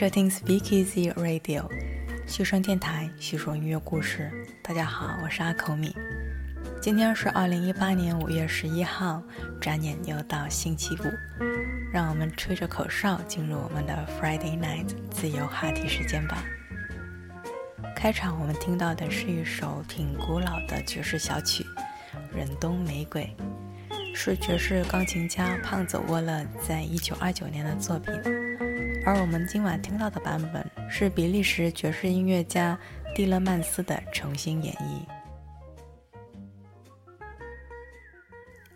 收听 Speak Easy Radio，细声电台，细说音乐故事。大家好，我是阿口米。今天是二零一八年五月十一号，转眼又到星期五，让我们吹着口哨进入我们的 Friday Night 自由话题时间吧。开场我们听到的是一首挺古老的爵士小曲，《忍冬玫瑰》，是爵士钢琴家胖子沃勒在一九二九年的作品。而我们今晚听到的版本是比利时爵士音乐家蒂勒曼斯的重新演绎。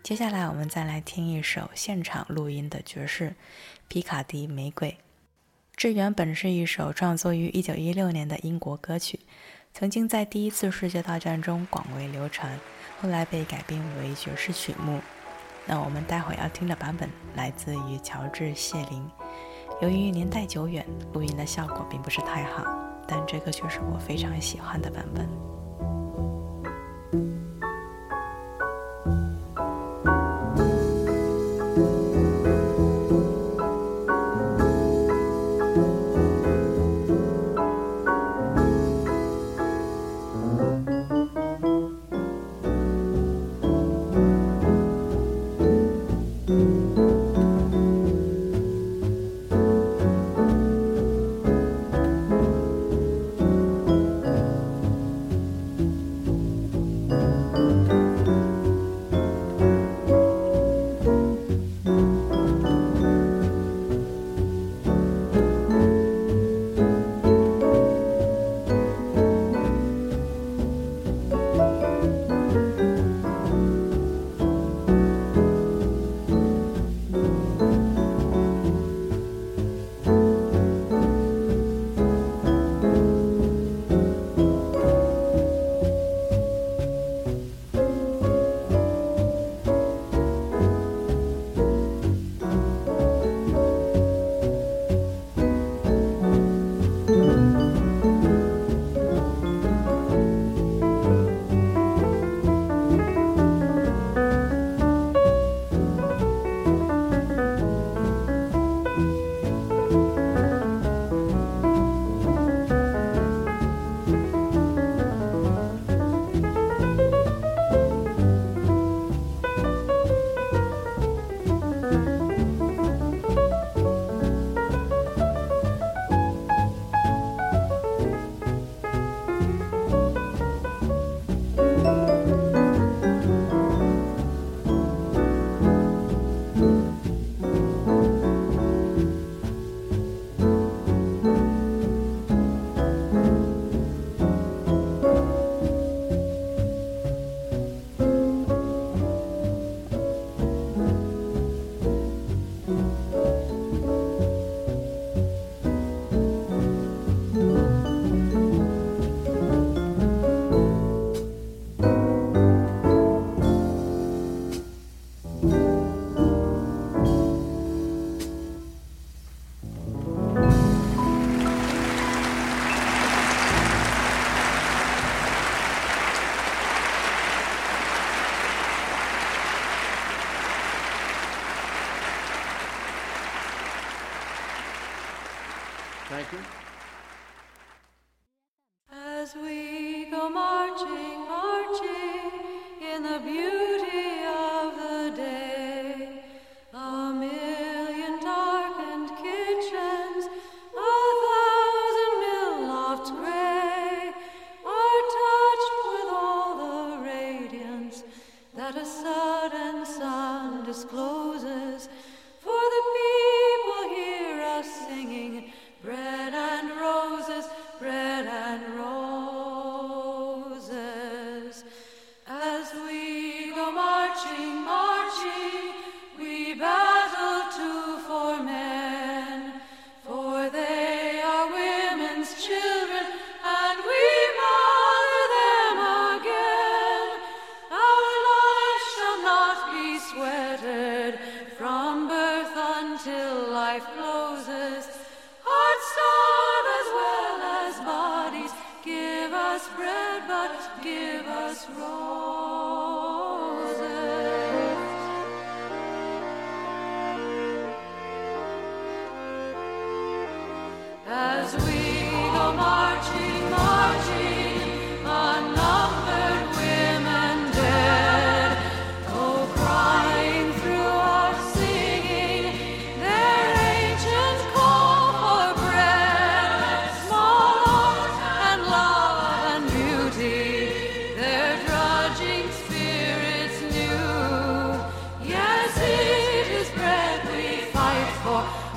接下来，我们再来听一首现场录音的爵士《皮卡迪玫瑰》。这原本是一首创作于1916年的英国歌曲，曾经在第一次世界大战中广为流传，后来被改编为爵士曲目。那我们待会要听的版本来自于乔治·谢林。由于年代久远，录音的效果并不是太好，但这个却是我非常喜欢的版本。shadows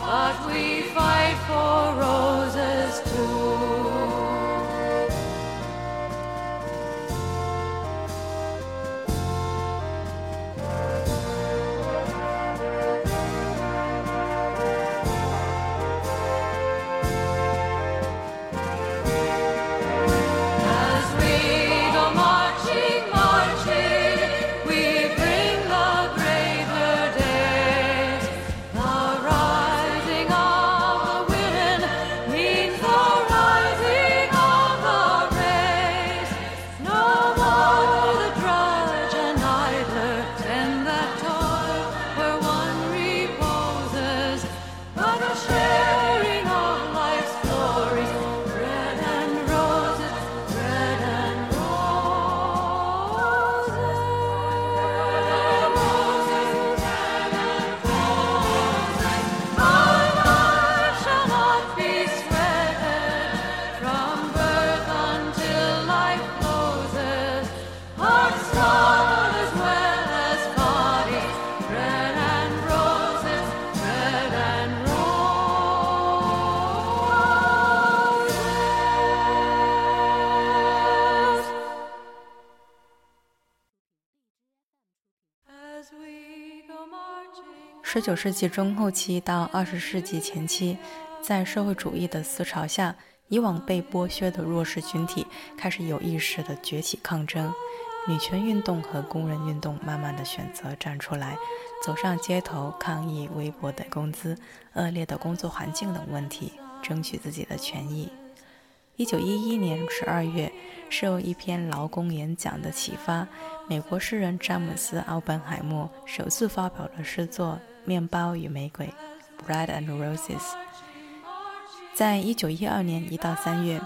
but we 十九世纪中后期到二十世纪前期，在社会主义的思潮下，以往被剥削的弱势群体开始有意识地崛起抗争，女权运动和工人运动慢慢的选择站出来，走上街头抗议微薄的工资、恶劣的工作环境等问题，争取自己的权益。一九一一年十二月，受一篇劳工演讲的启发，美国诗人詹姆斯·奥本海默首次发表了诗作。面包与玫瑰，Bread and Roses。在一九一二年一到三月，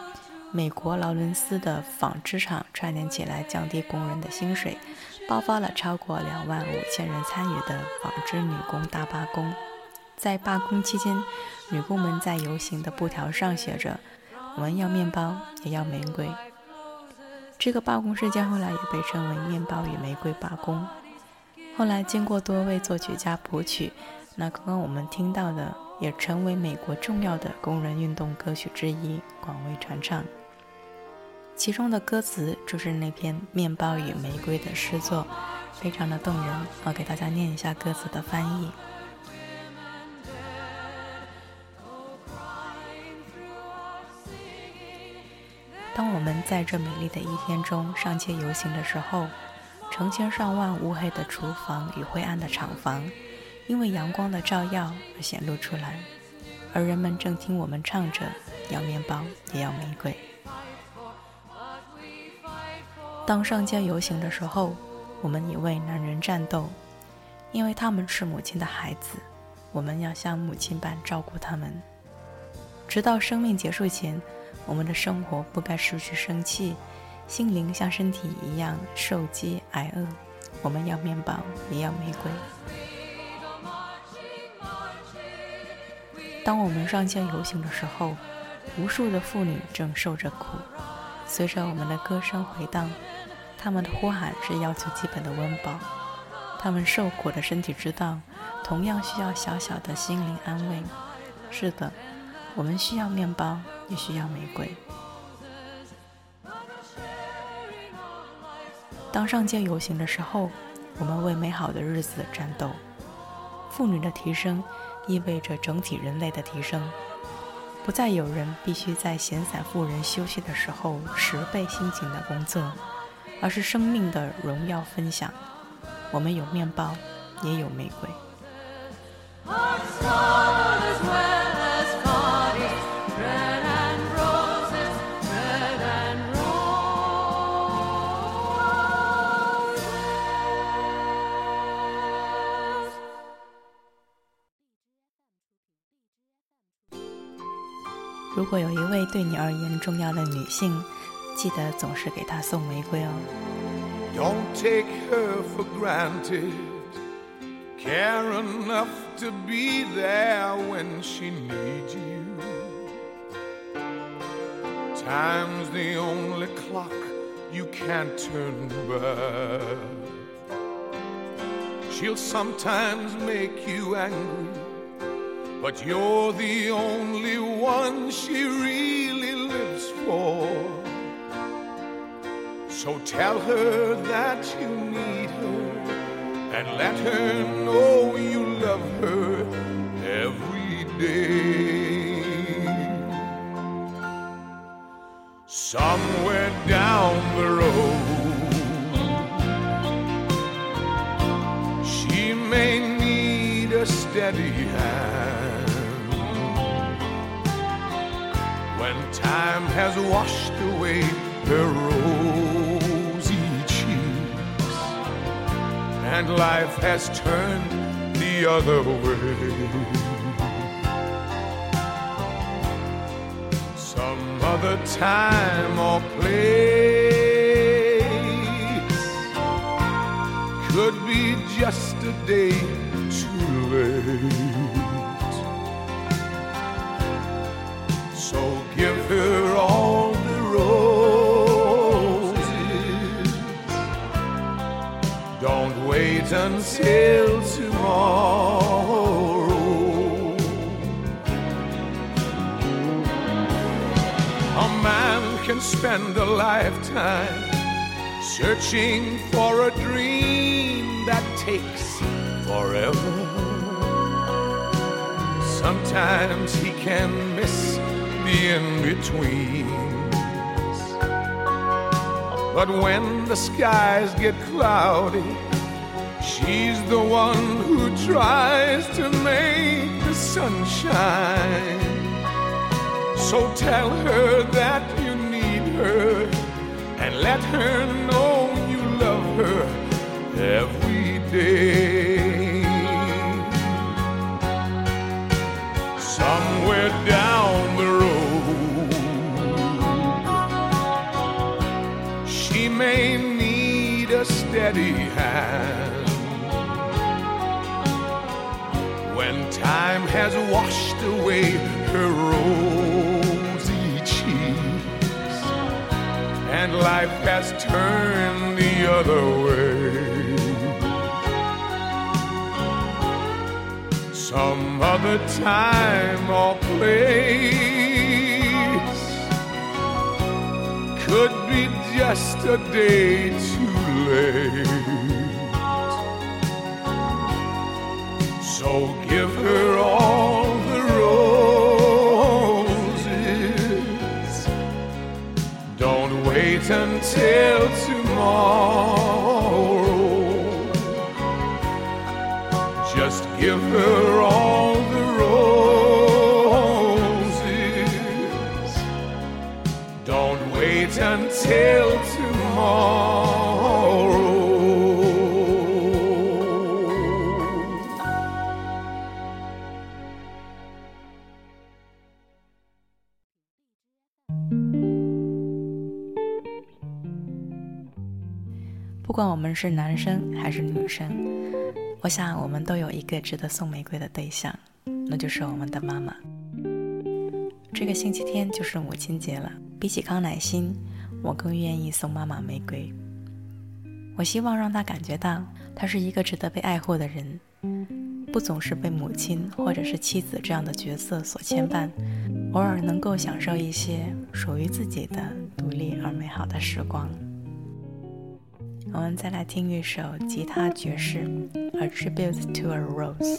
美国劳伦斯的纺织厂串联起来降低工人的薪水，爆发了超过两万五千人参与的纺织女工大罢工。在罢工期间，女工们在游行的布条上写着：“我们要面包，也要玫瑰。”这个罢工事件后来也被称为“面包与玫瑰罢工”。后来，经过多位作曲家谱曲，那刚刚我们听到的也成为美国重要的工人运动歌曲之一，广为传唱。其中的歌词就是那篇《面包与玫瑰》的诗作，非常的动人。我给大家念一下歌词的翻译：当我们在这美丽的一天中上街游行的时候。成千上万乌黑的厨房与灰暗的厂房，因为阳光的照耀而显露出来，而人们正听我们唱着“要面包，也要玫瑰”。当上街游行的时候，我们也为男人战斗，因为他们是母亲的孩子，我们要像母亲般照顾他们，直到生命结束前，我们的生活不该失去生气。心灵像身体一样受饥挨饿，我们要面包，也要玫瑰。当我们上街游行的时候，无数的妇女正受着苦，随着我们的歌声回荡，他们的呼喊是要求基本的温饱。他们受苦的身体知道，同样需要小小的心灵安慰。是的，我们需要面包，也需要玫瑰。当上街游行的时候，我们为美好的日子战斗。妇女的提升意味着整体人类的提升，不再有人必须在闲散妇人休息的时候十倍辛勤的工作，而是生命的荣耀分享。我们有面包，也有玫瑰。果有一位对你而言重要的女性，记得总是给她送玫瑰哦。Don't take her for granted. Care enough to be there when she needs you. Time's the only clock you can't turn back. She'll sometimes make you angry, but you're the only one she really lives for. So tell her that you need her and let her know you love her every day. Somewhere down the road, she may need a steady hand time has washed away her rosy cheeks and life has turned the other way. Some other time or place could be just a day too late. Until tomorrow. A man can spend a lifetime searching for a dream that takes forever. Sometimes he can miss the in betweens. But when the skies get cloudy, she's the one who tries to make the sunshine. So tell her that you need her and let her know you love her every day. Somewhere down the road, she may need a steady hand when time has washed away her rosy cheeks and life has turned the other way. Some other time or place could be just a day too late. So give her all the roses. Don't wait until tomorrow. Just give her all the roses. Don't wait until tomorrow. 不管我们是男生还是女生，我想我们都有一个值得送玫瑰的对象，那就是我们的妈妈。这个星期天就是母亲节了，比起康乃馨，我更愿意送妈妈玫瑰。我希望让她感觉到，她是一个值得被爱护的人，不总是被母亲或者是妻子这样的角色所牵绊，偶尔能够享受一些属于自己的独立而美好的时光。我们再来听一首吉他爵士《A Tribute to a Rose》。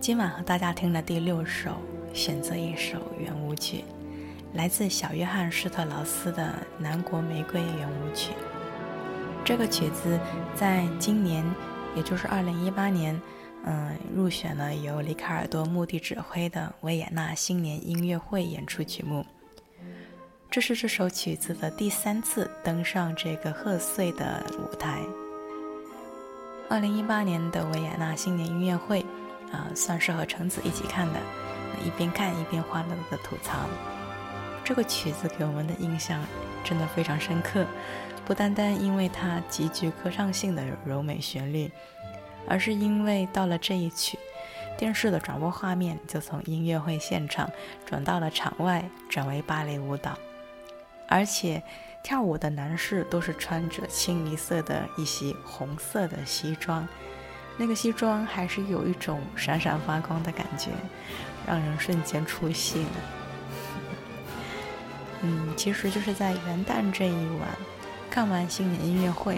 今晚和大家听的第六首，选择一首圆舞曲，来自小约翰施特劳斯的《南国玫瑰圆舞曲》。这个曲子在今年，也就是二零一八年，嗯，入选了由里卡尔多穆蒂指挥的维也纳新年音乐会演出曲目。这是这首曲子的第三次登上这个贺岁的舞台。二零一八年的维也纳新年音乐会。算是和橙子一起看的，一边看一边欢乐的吐槽。这个曲子给我们的印象真的非常深刻，不单单因为它极具歌唱性的柔美旋律，而是因为到了这一曲，电视的转播画面就从音乐会现场转到了场外，转为芭蕾舞蹈，而且跳舞的男士都是穿着清一色的一袭红色的西装。那个西装还是有一种闪闪发光的感觉，让人瞬间出戏了。嗯，其实就是在元旦这一晚，看完新年音乐会，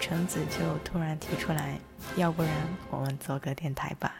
橙子就突然提出来，要不然我们做个电台吧。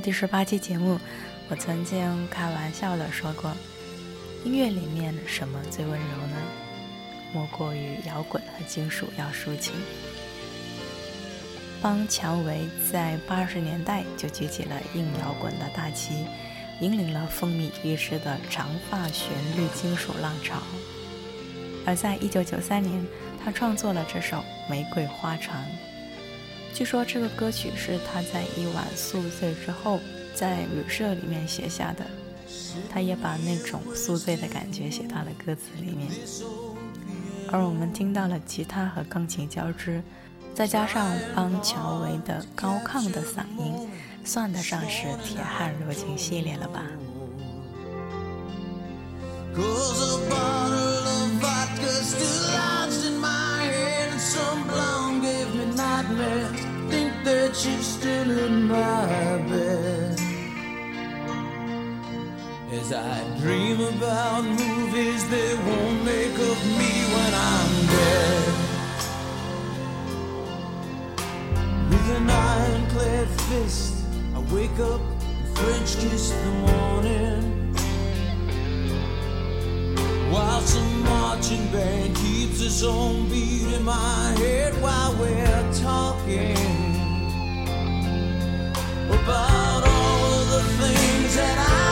第十八期节目，我曾经开玩笑的说过，音乐里面什么最温柔呢？莫过于摇滚和金属要抒情。邦乔维在八十年代就举起了硬摇滚的大旗，引领了风靡一时的长发旋律金属浪潮。而在一九九三年，他创作了这首《玫瑰花船》。据说这个歌曲是他在一晚宿醉之后在旅社里面写下的，他也把那种宿醉的感觉写到了歌词里面。而我们听到了吉他和钢琴交织，再加上邦乔维的高亢的嗓音，算得上是铁汉柔情系列了吧。that you're still in my bed. As I dream about movies they won't make of me when I'm dead. With an ironclad fist, I wake up and French kiss the morning. While some marching band keeps its own beat in my head while we're talking about all of the things that I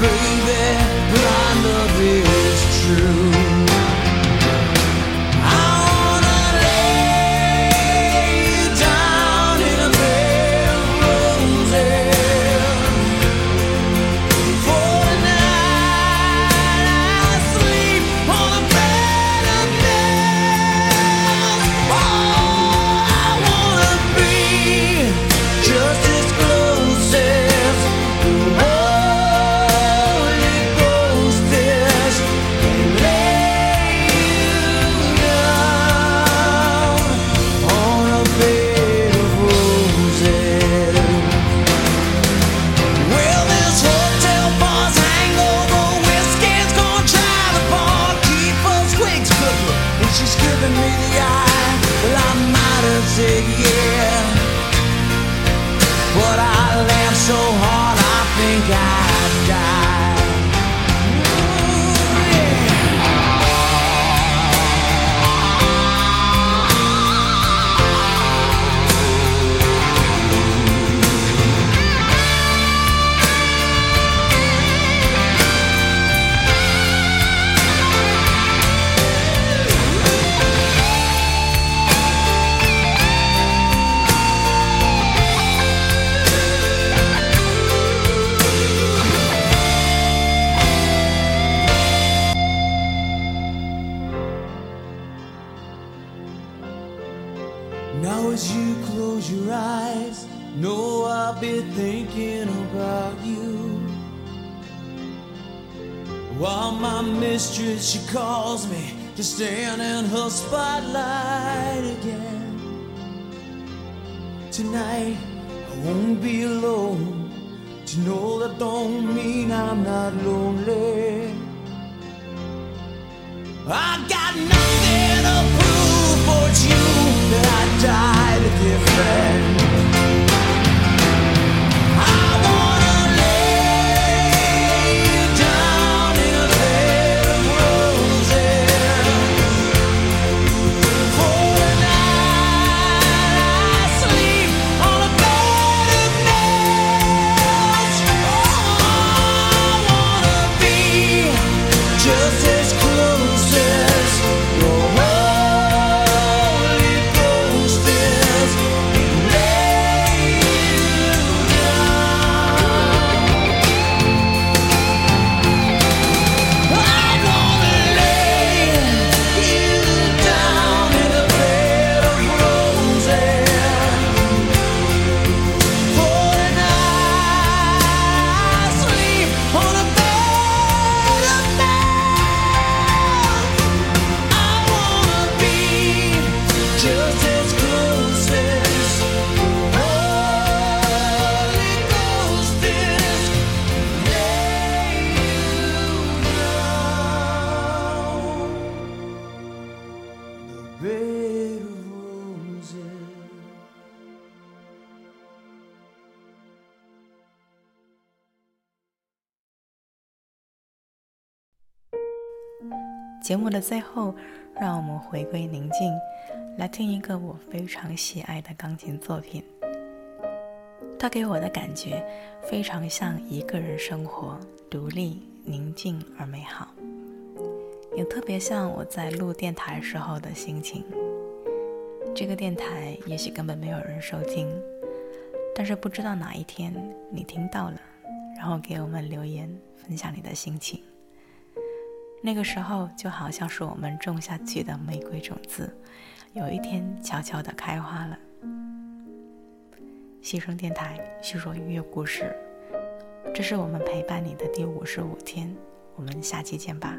baby, to stand in her spotlight again. Tonight, I won't be alone. To know that don't mean I'm not lonely. I got nothing just 节目的最后，让我们回归宁静，来听一个我非常喜爱的钢琴作品。它给我的感觉非常像一个人生活，独立、宁静而美好，也特别像我在录电台时候的心情。这个电台也许根本没有人收听，但是不知道哪一天你听到了，然后给我们留言分享你的心情。那个时候就好像是我们种下去的玫瑰种子，有一天悄悄的开花了。西声电台叙说音乐故事，这是我们陪伴你的第五十五天，我们下期见吧。